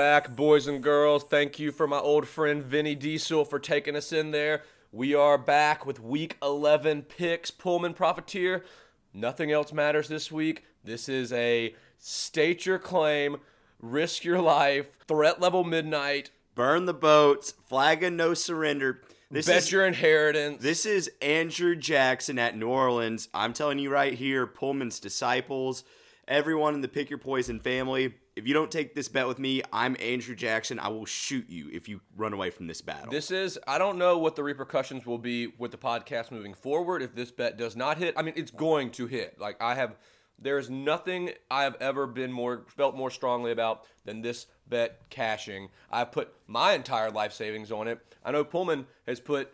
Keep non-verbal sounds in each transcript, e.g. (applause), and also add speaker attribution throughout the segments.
Speaker 1: Back, boys and girls. Thank you for my old friend Vinny Diesel for taking us in there. We are back with week 11 picks, Pullman Profiteer. Nothing else matters this week. This is a state your claim, risk your life, threat level midnight,
Speaker 2: Burn the boats, flag and no surrender. This
Speaker 1: bet
Speaker 2: is
Speaker 1: your inheritance.
Speaker 2: this is Andrew Jackson at New Orleans. I'm telling you right here, Pullman's disciples, everyone in the Pick Your Poison family. If you don't take this bet with me, I'm Andrew Jackson. I will shoot you if you run away from this battle.
Speaker 1: This is, I don't know what the repercussions will be with the podcast moving forward if this bet does not hit. I mean, it's going to hit. Like, I have, there's nothing I have ever been more, felt more strongly about than this bet cashing. I've put my entire life savings on it. I know Pullman has put,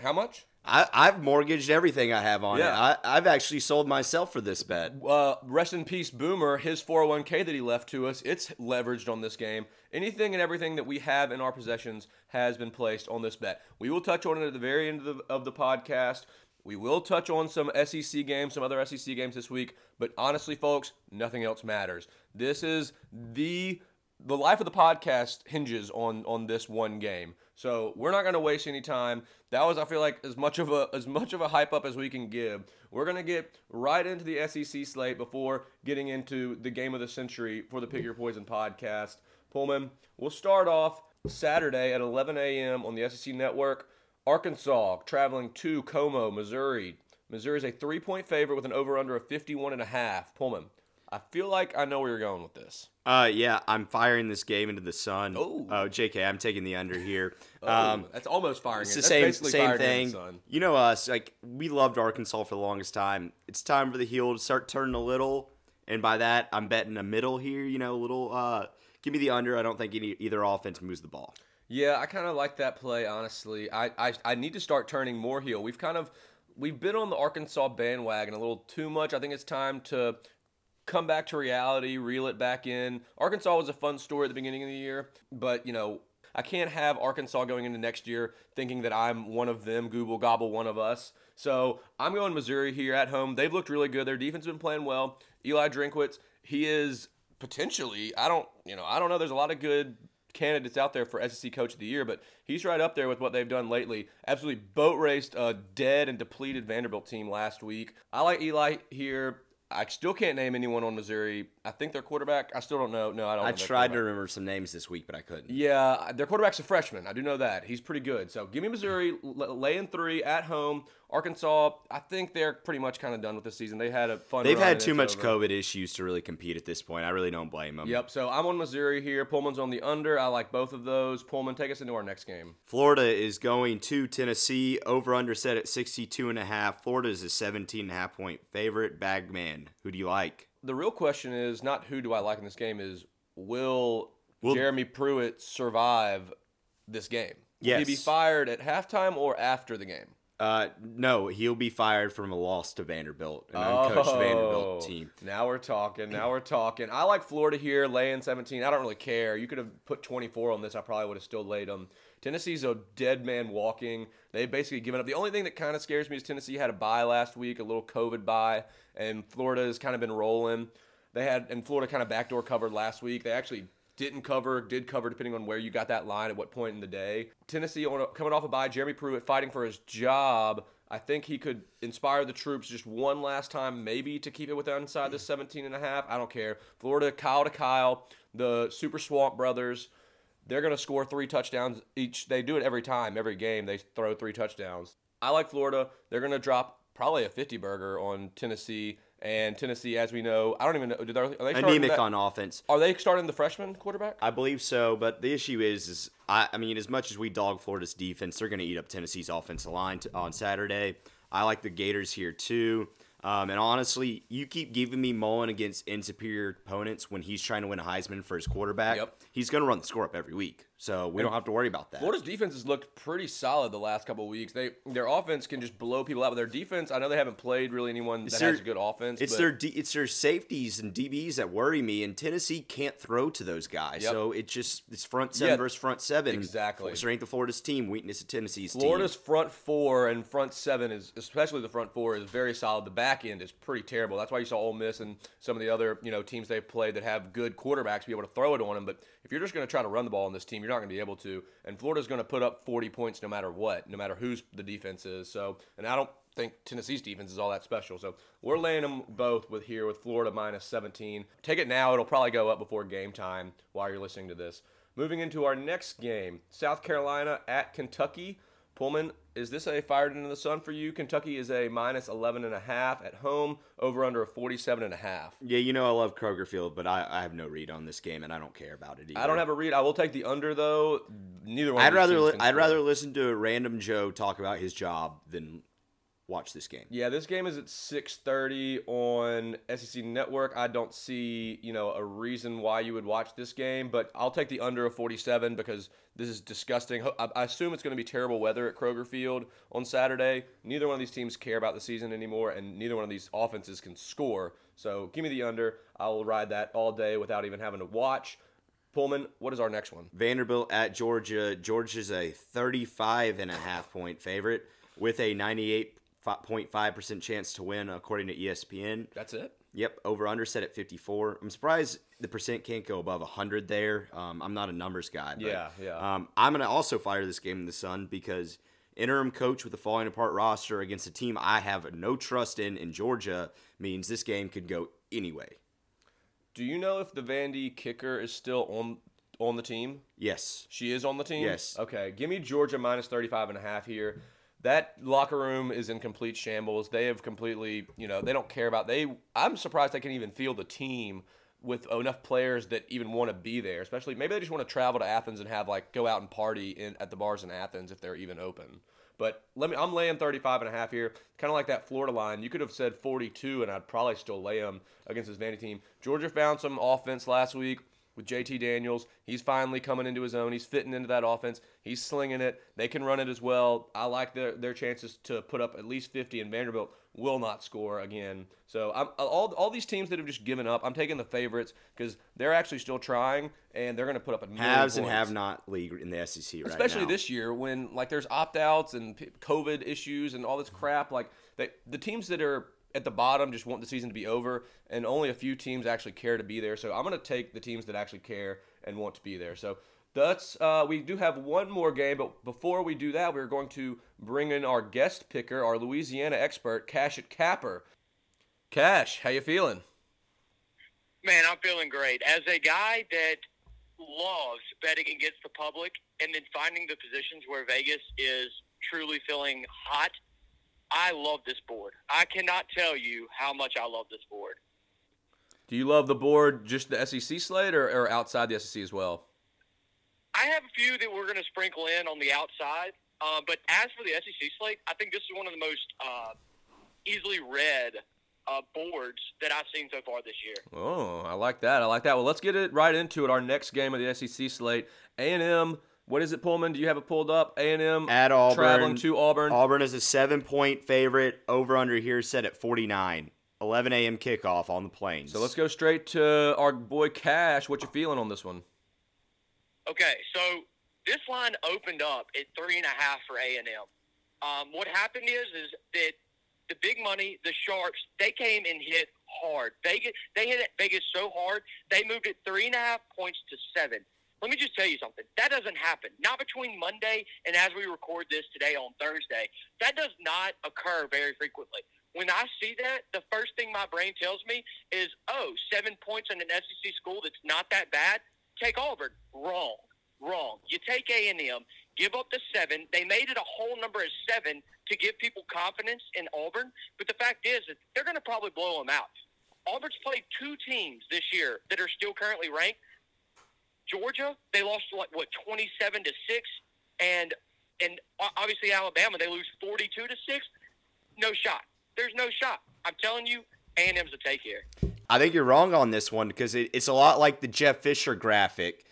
Speaker 1: how much?
Speaker 2: I, I've mortgaged everything I have on
Speaker 1: Yeah.
Speaker 2: it. I, I've actually sold myself for this bet.
Speaker 1: Uh, rest in peace, Boomer. His 401k that he left to us, it's leveraged on this game. Anything and everything that we have in our possessions has been placed on this bet. We will touch on it at the very end of the, of the podcast. We will touch on some SEC games, some other SEC games this week. But honestly, folks, nothing else matters. This is the the life of the podcast hinges on on this one game. So we're not going to waste any time. That was, I feel like, as much of a as much of a hype up as we can give. We're going to get right into the SEC slate before getting into the game of the century for the Pick Your Poison podcast. Pullman, we'll start off Saturday at 11 a.m. on the SEC Network. Arkansas traveling to Como, Missouri. Missouri is a three point favorite with an over under of 51 and a half. Pullman, I feel like I know where you're going with this.
Speaker 2: Uh, yeah, I'm firing this game into the sun.
Speaker 1: Oh.
Speaker 2: oh JK, I'm taking the under here.
Speaker 1: Um, (laughs)
Speaker 2: Um,
Speaker 1: that's almost firing.
Speaker 2: It's
Speaker 1: it.
Speaker 2: the same
Speaker 1: basically
Speaker 2: same thing. You know us, like we loved Arkansas for the longest time. It's time for the heel to start turning a little, and by that I'm betting a middle here. You know, a little. Uh, give me the under. I don't think any either offense moves the ball.
Speaker 1: Yeah, I kind of like that play. Honestly, I, I I need to start turning more heel. We've kind of we've been on the Arkansas bandwagon a little too much. I think it's time to come back to reality, reel it back in. Arkansas was a fun story at the beginning of the year, but you know. I can't have Arkansas going into next year thinking that I'm one of them, Google gobble one of us. So I'm going Missouri here at home. They've looked really good. Their defense has been playing well. Eli Drinkwitz, he is potentially, I don't, you know, I don't know. There's a lot of good candidates out there for SEC Coach of the Year, but he's right up there with what they've done lately. Absolutely boat raced a dead and depleted Vanderbilt team last week. I like Eli here. I still can't name anyone on Missouri. I think their quarterback. I still don't know. No, I don't.
Speaker 2: I tried to remember some names this week, but I couldn't.
Speaker 1: Yeah, their quarterback's a freshman. I do know that. He's pretty good. So give me Missouri, laying three at home. Arkansas, I think they're pretty much kind of done with the season. They had a fun.
Speaker 2: They've had too much
Speaker 1: over.
Speaker 2: COVID issues to really compete at this point. I really don't blame them.
Speaker 1: Yep. So I'm on Missouri here. Pullman's on the under. I like both of those. Pullman, take us into our next game.
Speaker 2: Florida is going to Tennessee. Over under set at 62 and a half. Florida is a 17 and a half point favorite. Bagman, who do you like?
Speaker 1: The real question is not who do I like in this game. Is will,
Speaker 2: Will-
Speaker 1: Jeremy Pruitt survive this game? Yes. Will he be fired at halftime or after the game?
Speaker 2: Uh, no, he'll be fired from a loss to Vanderbilt, an uncoached
Speaker 1: Oh,
Speaker 2: Vanderbilt team.
Speaker 1: Now we're talking. Now we're talking. I like Florida here, laying 17. I don't really care. You could have put 24 on this. I probably would have still laid them. Tennessee's a dead man walking. They've basically given up. The only thing that kind of scares me is Tennessee had a bye last week, a little COVID bye, and Florida has kind of been rolling. They had, and Florida kind of backdoor covered last week. They actually didn't cover, did cover, depending on where you got that line at what point in the day. Tennessee coming off a bye, Jeremy Pruitt fighting for his job. I think he could inspire the troops just one last time, maybe to keep it within inside the 17 and a half. I don't care. Florida, Kyle to Kyle, the Super Swamp brothers, they're going to score three touchdowns each. They do it every time, every game. They throw three touchdowns. I like Florida. They're going to drop probably a 50 burger on Tennessee. And Tennessee, as we know, I don't even know. Do they, are they
Speaker 2: Anemic
Speaker 1: that-
Speaker 2: on offense.
Speaker 1: Are they starting the freshman quarterback?
Speaker 2: I believe so, but the issue is, is I, I mean, as much as we dog Florida's defense, they're going to eat up Tennessee's offensive line t- on Saturday. I like the Gators here too. Um, and honestly, you keep giving me Mullen against inferior opponents when he's trying to win a Heisman for his quarterback.
Speaker 1: Yep.
Speaker 2: He's going to run the score up every week, so we don't have to worry about that.
Speaker 1: Florida's defense has looked pretty solid the last couple of weeks. They their offense can just blow people out, but their defense, I know they haven't played really anyone that
Speaker 2: It's
Speaker 1: has a good offense.
Speaker 2: It's
Speaker 1: but
Speaker 2: their it's their safeties and DBs that worry me, and Tennessee can't throw to those guys.
Speaker 1: Yep.
Speaker 2: So it's just it's front seven
Speaker 1: Yeah,
Speaker 2: versus front seven.
Speaker 1: exactly.
Speaker 2: Strength of Florida's team, weakness of Tennessee's
Speaker 1: Florida's
Speaker 2: team.
Speaker 1: front four and front seven is, especially the front four, is very solid. The back end is pretty terrible. That's why you saw Ole Miss and some of the other you know teams they've played that have good quarterbacks be able to throw it on them. But if you're just going to try to run the ball on this team, you're not going to be able to. And Florida's going to put up 40 points no matter what, no matter who's the defense is. So, and I don't think Tennessee's defense is all that special. So we're laying them both with here with Florida minus 17. Take it now; it'll probably go up before game time while you're listening to this. Moving into our next game, South Carolina at Kentucky. Pullman, is this a fired into the sun for you? Kentucky is a minus 11 and a half at home, over under a 47 and a half.
Speaker 2: Yeah, you know I love Kroger Field, but I, I have no read on this game and I don't care about it either.
Speaker 1: I don't have a read. I will take the under though. Neither one.
Speaker 2: I'd
Speaker 1: of
Speaker 2: rather li- I'd rather listen to a random Joe talk about his job than watch this game.
Speaker 1: Yeah, this game is at 6:30 on SEC Network. I don't see, you know, a reason why you would watch this game, but I'll take the under of 47 because this is disgusting. I assume it's going to be terrible weather at Kroger Field on Saturday. Neither one of these teams care about the season anymore, and neither one of these offenses can score. So give me the under. I will ride that all day without even having to watch. Pullman, what is our next one?
Speaker 2: Vanderbilt at Georgia. Georgia's a 35 and a half point favorite with a 98.5% chance to win according to ESPN.
Speaker 1: That's it.
Speaker 2: Yep, over under set at 54. I'm surprised the percent can't go above 100 there. Um, I'm not a numbers guy. But,
Speaker 1: Yeah, yeah.
Speaker 2: Um, I'm going to also fire this game in the sun because interim coach with a falling apart roster against a team I have no trust in in Georgia means this game could go anyway.
Speaker 1: Do you know if the Vandy kicker is still on on the team?
Speaker 2: Yes.
Speaker 1: She is on the team?
Speaker 2: Yes.
Speaker 1: Okay. Give me Georgia minus 35 and a half here. That locker room is in complete shambles. They have completely, you know, they don't care about they I'm surprised they can even field a team with enough players that even want to be there. Especially maybe they just want to travel to Athens and have like go out and party in at the bars in Athens if they're even open. But let me I'm laying 35 and a half here. Kind of like that Florida line. You could have said 42 and I'd probably still lay them against this Vandy team. Georgia found some offense last week with JT Daniels. He's finally coming into his own. He's fitting into that offense. He's slinging it. They can run it as well. I like their, their chances to put up at least 50, and Vanderbilt will not score again. So I'm, all, all these teams that have just given up, I'm taking the favorites because they're actually still trying, and they're going to put up a
Speaker 2: Haves and have not league in the SEC right
Speaker 1: Especially
Speaker 2: now.
Speaker 1: this year when like there's opt outs and COVID issues and all this crap. Like they, the teams that are at the bottom just want the season to be over, and only a few teams actually care to be there. So I'm going to take the teams that actually care and want to be there. So that's uh, we do have one more game, but before we do that, we're going to bring in our guest picker, our Louisiana expert, Cashit Capper. Cash, how you feeling?
Speaker 3: Man, I'm feeling great. As a guy that loves betting against the public and then finding the positions where Vegas is truly feeling hot, I love this board. I cannot tell you how much I love this board.
Speaker 1: Do you love the board, just the SEC slate, or, or outside the SEC as well?
Speaker 3: I have a few that we're going to sprinkle in on the outside, uh, but as for the SEC slate, I think this is one of the most uh, easily read uh, boards that I've seen so far this year.
Speaker 1: Oh, I like that. I like that. Well, let's get it right into it. Our next game of the SEC slate, A and M. What is it, Pullman? Do you have it pulled up? A and M
Speaker 2: At Auburn.
Speaker 1: traveling to Auburn.
Speaker 2: Auburn is a seven point favorite. Over under here set at 49. 11 a.m. kickoff on the plains.
Speaker 1: So let's go straight to our boy Cash. What you feeling on this one?
Speaker 3: Okay, so this line opened up at three and a half for A and M. Um, what happened is is that the big money, the sharps, they came and hit hard. Vegas, they hit Vegas so hard they moved it three and a half points to seven. Let me just tell you something. That doesn't happen. Not between Monday and as we record this today on Thursday. That does not occur very frequently. When I see that, the first thing my brain tells me is, oh, seven points in an SEC school that's not that bad. Take Auburn. Wrong. Wrong. You take A and M, give up the seven. They made it a whole number of seven to give people confidence in Auburn. But the fact is that they're going to probably blow them out. Auburn's played two teams this year that are still currently ranked. Georgia, they lost like what twenty-seven to six, and and obviously Alabama, they lose forty-two to six. No shot. There's no shot. I'm telling you, A and M's a take here.
Speaker 2: I think you're wrong on this one because it, it's a lot like the Jeff Fisher graphic.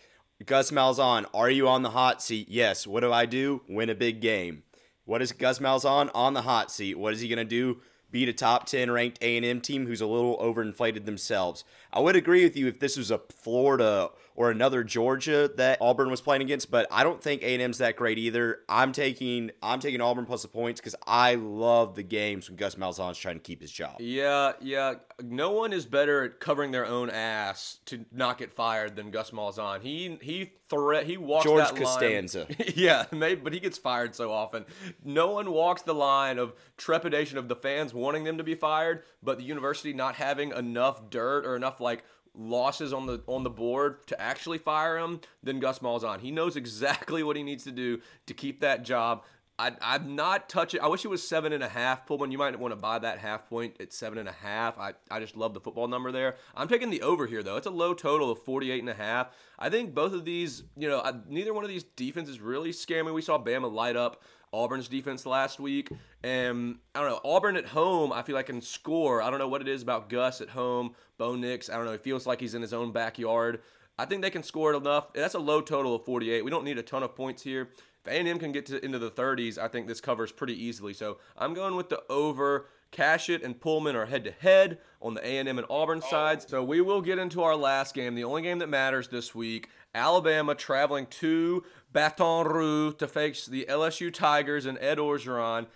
Speaker 2: Gus Malzahn, are you on the hot seat? Yes. What do I do? Win a big game. What is Gus Malzahn on the hot seat? What is he going to do? Beat a top 10 ranked A&M team who's a little overinflated themselves. I would agree with you if this was a Florida or another Georgia that Auburn was playing against, but I don't think A&M's that great either. I'm taking I'm taking Auburn plus the points because I love the games when Gus Malzahn's trying to keep his job.
Speaker 1: Yeah, yeah. No one is better at covering their own ass to not get fired than Gus Malzahn. He he threat he walks
Speaker 2: George
Speaker 1: that
Speaker 2: Costanza.
Speaker 1: line. (laughs) yeah, maybe, but he gets fired so often. No one walks the line of trepidation of the fans wanting them to be fired, but the university not having enough dirt or enough like losses on the on the board to actually fire him than Gus Malzahn. He knows exactly what he needs to do to keep that job. I, I'm not touching. I wish it was seven and a half. Pullman, you might want to buy that half point at seven and a half. I, I just love the football number there. I'm taking the over here though. It's a low total of 48 and a half. I think both of these, you know, I, neither one of these defenses really scare me. We saw Bama light up Auburn's defense last week, and I don't know Auburn at home. I feel like can score. I don't know what it is about Gus at home. Bo Nix. I don't know. It feels like he's in his own backyard. I think they can score it enough. That's a low total of 48. We don't need a ton of points here. If A&M can get to into the 30s, I think this covers pretty easily. So I'm going with the over. Cashit and Pullman are head to head on the A&M and Auburn oh. sides. So we will get into our last game, the only game that matters this week. Alabama traveling to Baton Rouge to face the LSU Tigers and Ed Orgeron.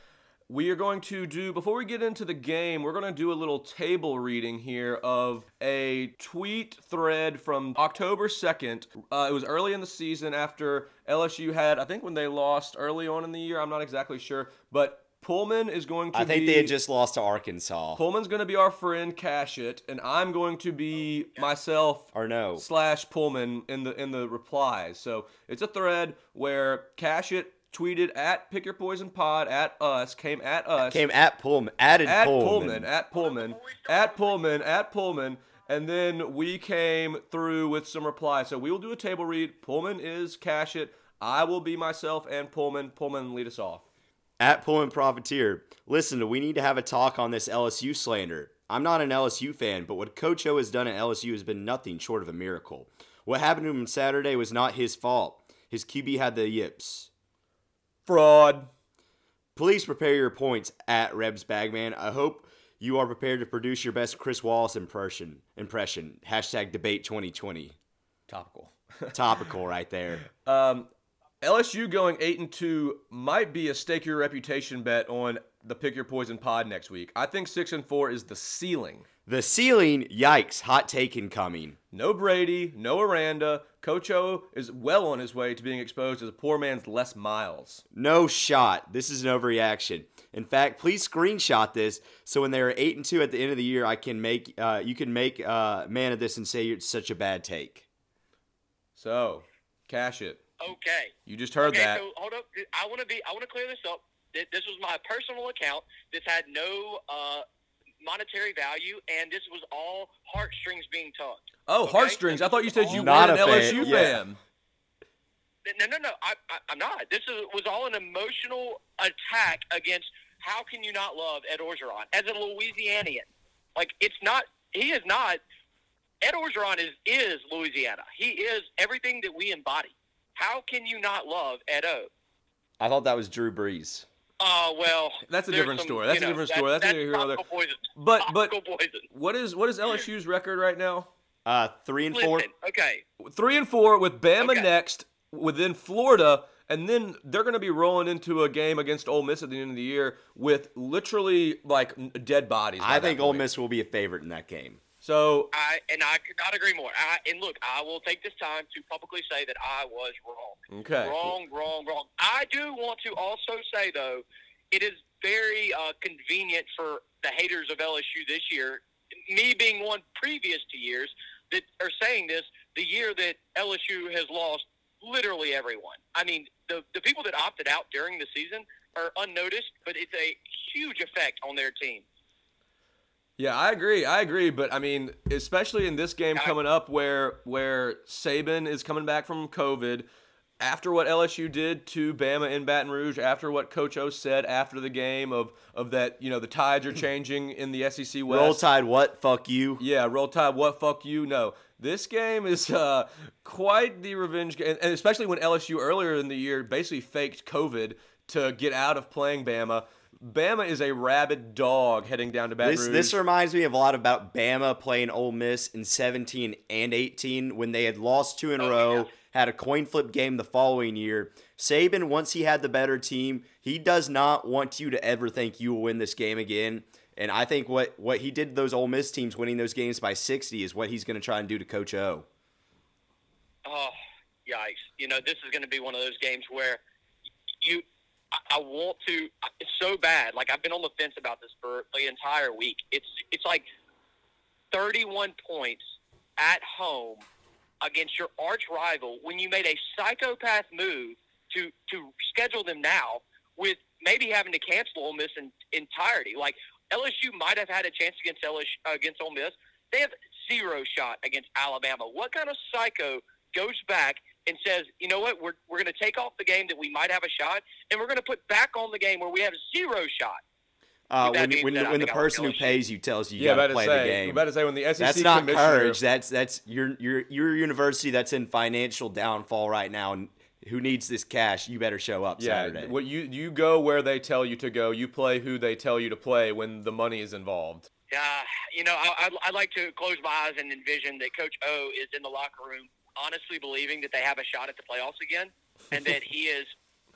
Speaker 1: We are going to do, before we get into the game, we're going to do a little table reading here of a tweet thread from October 2nd. Uh, it was early in the season after LSU had, I think when they lost early on in the year, I'm not exactly sure, but Pullman is going to
Speaker 2: I think
Speaker 1: be,
Speaker 2: they had just lost to Arkansas.
Speaker 1: Pullman's going to be our friend Cashit, and I'm going to be myself
Speaker 2: Or no.
Speaker 1: slash Pullman in the in the replies. So it's a thread where Cashit tweeted at Pick Your Poison Pod at us, came at us,
Speaker 2: Came at Pullman, added
Speaker 1: at
Speaker 2: Pullman.
Speaker 1: Pullman, at Pullman, at Pullman, at Pullman, and then we came through with some replies. So we will do a table read. Pullman is Cashit. I will be myself and Pullman. Pullman lead us off.
Speaker 2: At Pullman Profiteer, listen, we need to have a talk on this LSU slander. I'm not an LSU fan, but what Coach O has done at LSU has been nothing short of a miracle. What happened to him Saturday was not his fault. His QB had the yips.
Speaker 1: Fraud.
Speaker 2: Please prepare your points at Rebs Bagman. I hope you are prepared to produce your best Chris Wallace impression. Impression. Hashtag debate 2020.
Speaker 1: Topical. (laughs)
Speaker 2: Topical right there.
Speaker 1: Um, LSU going eight and two might be a stake your reputation bet on the Pick Your Poison Pod next week. I think six and four is the ceiling.
Speaker 2: The ceiling, yikes, hot take incoming.
Speaker 1: No Brady, no Aranda. Coach O is well on his way to being exposed as a poor man's Les Miles.
Speaker 2: No shot. This is an overreaction. In fact, please screenshot this so when they're eight and two at the end of the year, I can make uh, you can make uh, man of this and say it's such a bad take.
Speaker 1: So, Cashit.
Speaker 3: Okay.
Speaker 1: You just heard
Speaker 3: okay,
Speaker 1: that.
Speaker 3: so hold up. I want to be. I want to clear this up. This was my personal account. This had no uh, monetary value, and this was all heartstrings being tugged.
Speaker 1: oh,
Speaker 3: okay?
Speaker 1: heartstrings. I thought you said you
Speaker 2: Not
Speaker 1: were an
Speaker 2: a fan,
Speaker 1: LSU
Speaker 2: yeah.
Speaker 1: fan.
Speaker 3: No, no, no. I, I, I'm not. This is, was all an emotional attack against. How can you not love Ed Orgeron as a Louisianian? Like it's not. He is not. Ed Orgeron is is Louisiana. He is everything that we embody. How can you not love Ed O?
Speaker 2: I thought that was Drew Brees.
Speaker 3: Oh well,
Speaker 1: That's a different
Speaker 3: some,
Speaker 1: story. That's
Speaker 3: you
Speaker 1: a
Speaker 3: know,
Speaker 1: different
Speaker 3: that-
Speaker 1: story. That's
Speaker 3: that's
Speaker 1: neither here nor there. But- but- What is what is LSU's record right now?
Speaker 2: Uh, three and four.
Speaker 3: Listen, okay.
Speaker 1: Three and four with Bama
Speaker 3: Okay.
Speaker 1: next, within Florida, and then they're going to be rolling into a game against Ole Miss at the end of the year with literally like dead bodies.
Speaker 2: I
Speaker 1: that
Speaker 2: think Ole. Miss will be a favorite in that game.
Speaker 1: So
Speaker 3: I and I could not agree more. I, and look, I will take this time to publicly say that I was wrong.
Speaker 1: okay,
Speaker 3: Wrong, wrong, wrong. I do want to also say though, it is very uh, convenient for the haters of LSU this year, me being one previous to years that are saying this. The year that LSU has lost literally everyone. I mean, the the people that opted out during the season are unnoticed, but it's a huge effect on their team.
Speaker 1: Yeah, I agree. I agree, but I mean, especially in this game coming up, where where Saban is coming back from COVID, after what LSU did to Bama in Baton Rouge, after what Coach O said after the game of of that, you know, the tides are changing in the SEC West.
Speaker 2: Roll Tide, what? Fuck you.
Speaker 1: Yeah, roll tide. What fuck you? No, this game is uh, quite the revenge game, and especially when LSU earlier in the year basically faked COVID to get out of playing Bama. Bama is a rabid dog heading down to Baton
Speaker 2: This
Speaker 1: Rouge.
Speaker 2: this reminds me of a lot about Bama playing Ole Miss in 17 and 18 when they had lost two in a
Speaker 3: Oh,
Speaker 2: row,
Speaker 3: yeah.
Speaker 2: had a coin flip game the following year. Saban, once he had the better team, he does not want you to ever think you will win this game again. And I think what what he did to those Ole Miss teams, winning those games by 60, is what he's going to try and do to Coach O.
Speaker 3: Oh, yikes! You know, this is going to be one of those games where you. I, want to. It's so bad. Like I've been on the fence about this for the entire week. It's it's like thirty-one points at home against your arch rival when you made a psychopath move to to schedule them now with maybe having to cancel Ole Miss in entirety. Like LSU might have had a chance against LSU against Ole Miss. They have zero shot against Alabama. What kind of psycho goes back and says, you know what, we're, we're going to take off the game that we might have a shot, and we're going to put back on the game where we have zero shot.
Speaker 2: Uh,
Speaker 3: With
Speaker 2: when when,
Speaker 3: said,
Speaker 2: when the
Speaker 3: think I would
Speaker 2: person who pays you tells you you
Speaker 1: yeah,
Speaker 2: got
Speaker 1: about
Speaker 2: to
Speaker 1: to
Speaker 2: play
Speaker 1: say,
Speaker 2: the game.
Speaker 1: about to say when the SEC
Speaker 2: That's not
Speaker 1: commissioner,
Speaker 2: courage. That's that's your your your university that's in financial downfall right now, and who needs this cash? You better show up
Speaker 1: Yeah,
Speaker 2: Saturday.
Speaker 1: what you you go where they tell you to go. You play who they tell you to play when the money is involved.
Speaker 3: Yeah, you know, I, I'd, I'd like to close my eyes and envision that Coach O is in the locker room, honestly believing that they have a shot at the playoffs again, and that he is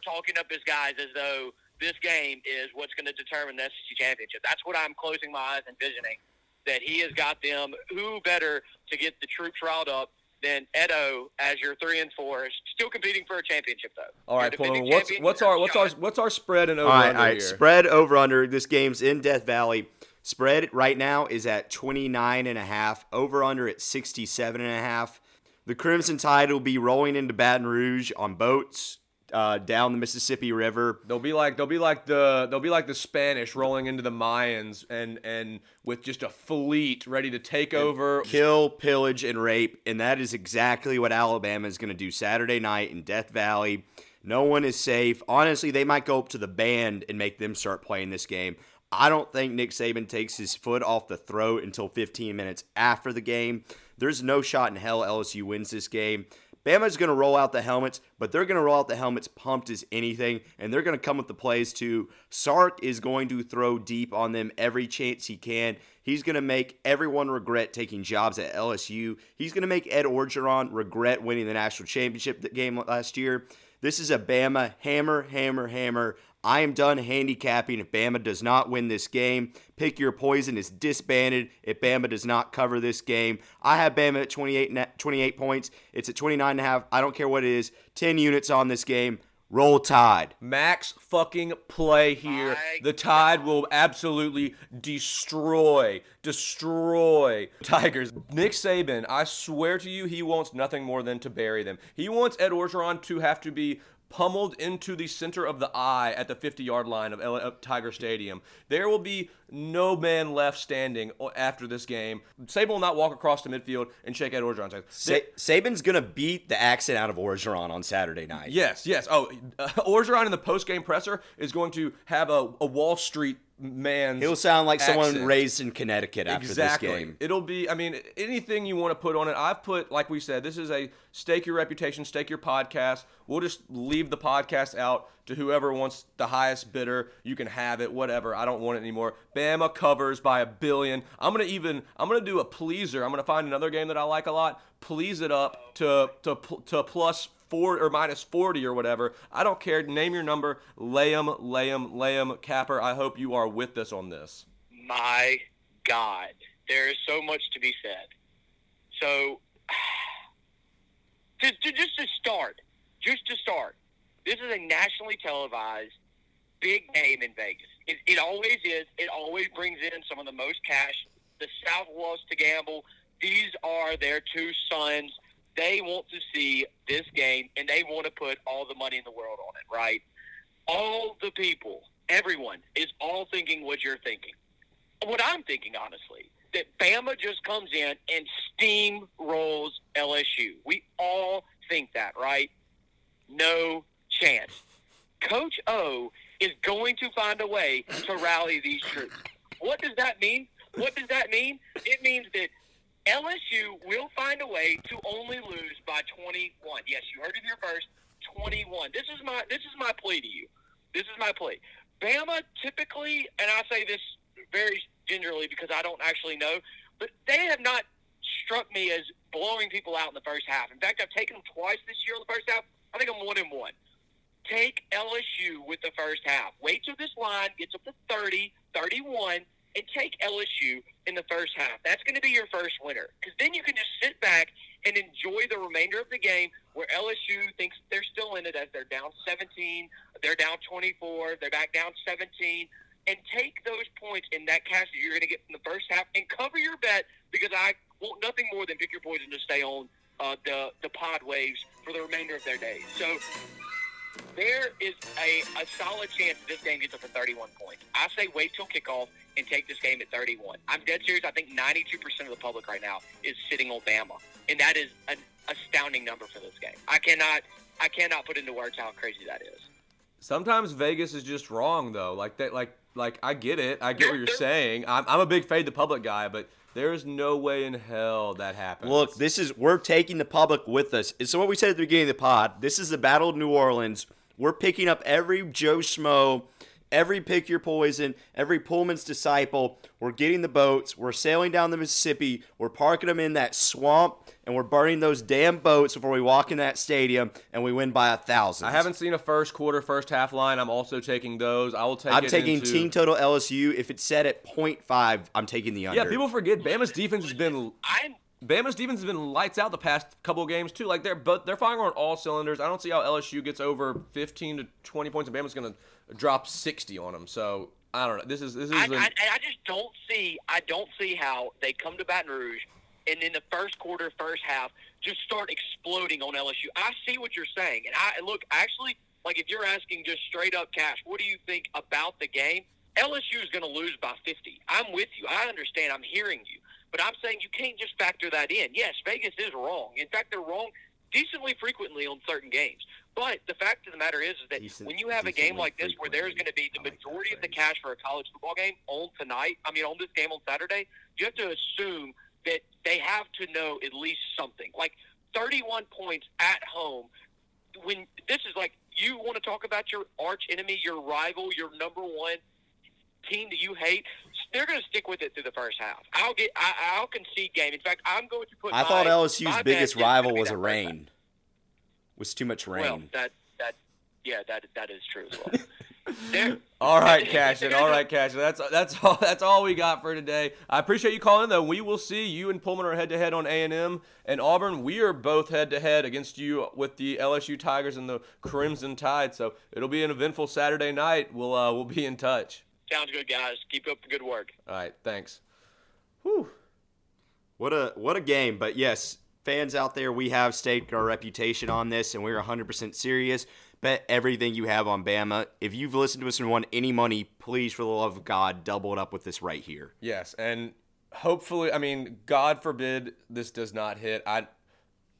Speaker 3: talking up his guys as though this game is what's going to determine the SEC championship. That's what I'm closing my eyes and envisioning. That he has got them. Who better to get the troops riled up than Ed O as your three and four, still competing for a championship though.
Speaker 1: All right,
Speaker 3: Your
Speaker 1: Pullman, what's
Speaker 3: champion,
Speaker 1: what's our what's our what's our spread and over
Speaker 2: all right,
Speaker 1: under
Speaker 2: all right.
Speaker 1: here?
Speaker 2: Spread over under. This game's in Death Valley. Spread right now is at 29 and a half. Over under at 67 and a half. The Crimson Tide will be rolling into Baton Rouge on boats uh, down the Mississippi River.
Speaker 1: They'll be like they'll be like the they'll be like the Spanish rolling into the Mayans and and with just a fleet ready to take over.
Speaker 2: kill, pillage, and rape. And that is exactly what Alabama is going to do Saturday night in Death Valley. No one is safe. Honestly, they might go up to the band and make them start playing this game. I don't think Nick Saban takes his foot off the throat until 15 minutes after the game. There's no shot in hell LSU wins this game. Bama's going to roll out the helmets, but they're going to roll out the helmets pumped as anything, and they're going to come with the plays too. Sark is going to throw deep on them every chance he can. He's going to make everyone regret taking jobs at LSU. He's going to make Ed Orgeron regret winning the national championship game last year. This is a Bama hammer, hammer, hammer. I am done handicapping if Bama does not win this game. Pick your poison is disbanded if Bama does not cover this game. I have Bama at 28, 28 points. It's at 29 and a half. I don't care what it is. 10 units on this game. Roll Tide.
Speaker 1: Max fucking play here.
Speaker 3: My
Speaker 1: the Tide will absolutely destroy, destroy Tigers. Nick Saban, I swear to you, he wants nothing more than to bury them. He wants Ed Orgeron to have to be pummeled into the center of the eye at the 50 yard line of, L- of Tiger Stadium. There will be no man left standing after this game. Saban will not walk across the midfield and shake Ed Orgeron's hand.
Speaker 2: Sa- Saban's going to beat the accent out of Orgeron on Saturday night.
Speaker 1: Yes, yes. Oh, uh, (laughs) Orgeron in the post-game presser is going to have a, a Wall Street man.
Speaker 2: He'll sound like someone raised in Connecticut after
Speaker 1: exactly.
Speaker 2: this game.
Speaker 1: It'll be. I mean, anything you want to put on it. I've put, like we said, this is a stake your reputation, stake your podcast. We'll just leave the podcast out to whoever wants the highest bidder. You can have it, whatever. I don't want it anymore. Bama covers by a billion. I'm gonna even. I'm gonna do a pleaser. I'm gonna find another game that I like a lot. Please it up to to to plus four or minus 40 or whatever. I don't care. Name your number. 'em, lay 'em. Capper, I hope you are with us on this.
Speaker 3: my God, there is so much to be said. So, (sighs) to, to, just to start, just to start, this is a nationally televised big game in Vegas. It, it always is. It always brings in some of the most cash. The South loves to gamble. These are their two sons. They want to see this game, and they want to put all the money in the world on it, right? All the people, everyone, is all thinking what you're thinking what I'm thinking, honestly, that Bama just comes in and steamrolls LSU. We all think that, right? No chance. Coach O is going to find a way to rally these troops. What does that mean? What does that mean? It means that LSU will find a way to only lose by 21. Yes, you heard it here first. 21. This is my this is my plea to you. This is my plea. Bama typically, and I say this very gingerly because I don't actually know, but they have not struck me as blowing people out in the first half. In fact, I've taken them twice this year in the first half. I think I'm one and one. Take LSU with the first half. Wait till this line gets up to 30, 31, and take LSU in the first half. That's going to be your first winner because then you can just sit back and enjoy the remainder of the game where LSU thinks they're still in it as they're down 17, they're down 24, they're back down 17, and take those points in that cash that you're going to get from the first half and cover your bet because I want nothing more than pick your poison to stay on uh, the the pod waves for the remainder of their day. So there is a, a solid chance that this game gets up to 31 points. I say wait till kickoff and take this game at 31. I'm dead serious. I think 92% of the public right now is sitting on Bama, and that is an astounding number for this game. I cannot I cannot put into words how crazy that is.
Speaker 1: Sometimes Vegas is just wrong though. Like that like like I get it. I get what you're saying. I'm, I'm a big fade the public guy, but there's no way in hell that happens.
Speaker 2: Look, this is we're taking the public with us. So what we said at the beginning of the pod, this is the Battle of New Orleans. We're picking up every Joe Schmo, every pick your poison, every Pullman's disciple. We're getting the boats. We're sailing down the Mississippi. We're parking them in that swamp, and we're burning those damn boats before we walk in that stadium, and we win by a thousand.
Speaker 1: I haven't seen a first quarter, first half line. I'm also taking those. I will take.
Speaker 2: I'm
Speaker 1: it
Speaker 2: taking
Speaker 1: into-
Speaker 2: team total LSU. If it's set at 0.5, I'm taking the under.
Speaker 1: Yeah, people forget Bama's defense has been
Speaker 3: I'm
Speaker 1: Bama's defense has been lights out the past couple of games too. Like they're but they're firing on all cylinders. I don't see how LSU gets over 15 to 20 points and Bama's going to drop 60 on them. So I don't know. This is this is
Speaker 3: I, I just don't see I don't see how they come to Baton Rouge and in the first quarter, first half, just start exploding on LSU. I see what you're saying, and I look actually like if you're asking just straight up cash, what do you think about the game? LSU is going to lose by 50. I'm with you. I understand. I'm hearing you, but I'm saying you can't just factor that in. Yes, Vegas is wrong. In fact, they're wrong decently frequently on certain games. But the fact of the matter is, is that
Speaker 2: Decent-
Speaker 3: when you have a game like this where there's going to be the
Speaker 2: like
Speaker 3: majority of the cash for a college football game on tonight, I mean on this game on Saturday, you have to assume that they have to know at least something. Like 31 points at home. When this is like you want to talk about your arch enemy, your rival, your number one team that you hate, they're going to stick with it through the first half. I'll get, I, I'll concede game. In fact, I'm going to put.
Speaker 2: I thought LSU's
Speaker 3: my
Speaker 2: biggest rival was a rain. Was too much rain.
Speaker 3: Well, that that yeah, that that is true as well. (laughs) There-
Speaker 1: all right, (laughs) Cashin. All right, Cashin. That's that's all that's all we got for today. I appreciate you calling though. We will see you and Pullman are head to head on A and M and Auburn. We are both head to head against you with the LSU Tigers and the Crimson Tide. So it'll be an eventful Saturday night. We'll uh, we'll be in touch.
Speaker 3: Sounds good, guys. Keep up the good work.
Speaker 1: All right, thanks. Whew.
Speaker 2: What a what a game! But yes, fans out there, we have staked our reputation on this, and we're 100% serious. Bet everything you have on Bama. If you've listened to us and won any money, please, for the love of God, double it up with this right here.
Speaker 1: Yes, and hopefully, I mean, God forbid this does not hit. I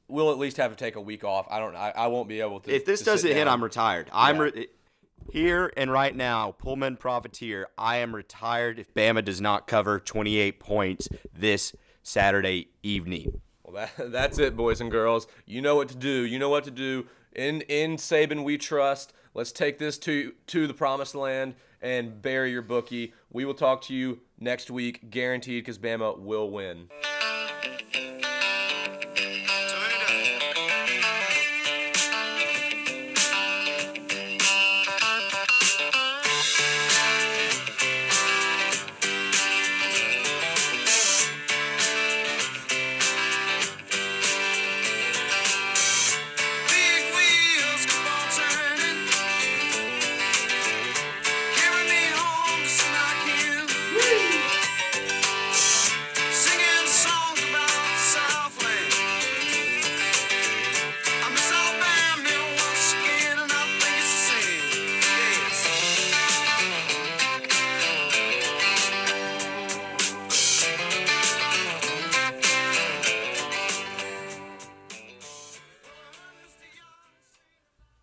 Speaker 1: will at least have to take a week off. I don't. I, I won't be able to.
Speaker 2: If this
Speaker 1: to
Speaker 2: doesn't hit,
Speaker 1: down.
Speaker 2: I'm retired. I'm
Speaker 1: Yeah.
Speaker 2: re- here and right now, Pullman Profiteer. I am retired if Bama does not cover 28 points this Saturday evening.
Speaker 1: Well, that, (laughs) that's it, boys and girls. You know what to do. You know what to do. In in Saban, we trust. Let's take this to to the promised land and bury your bookie. We will talk to you next week, guaranteed, because Bama will win.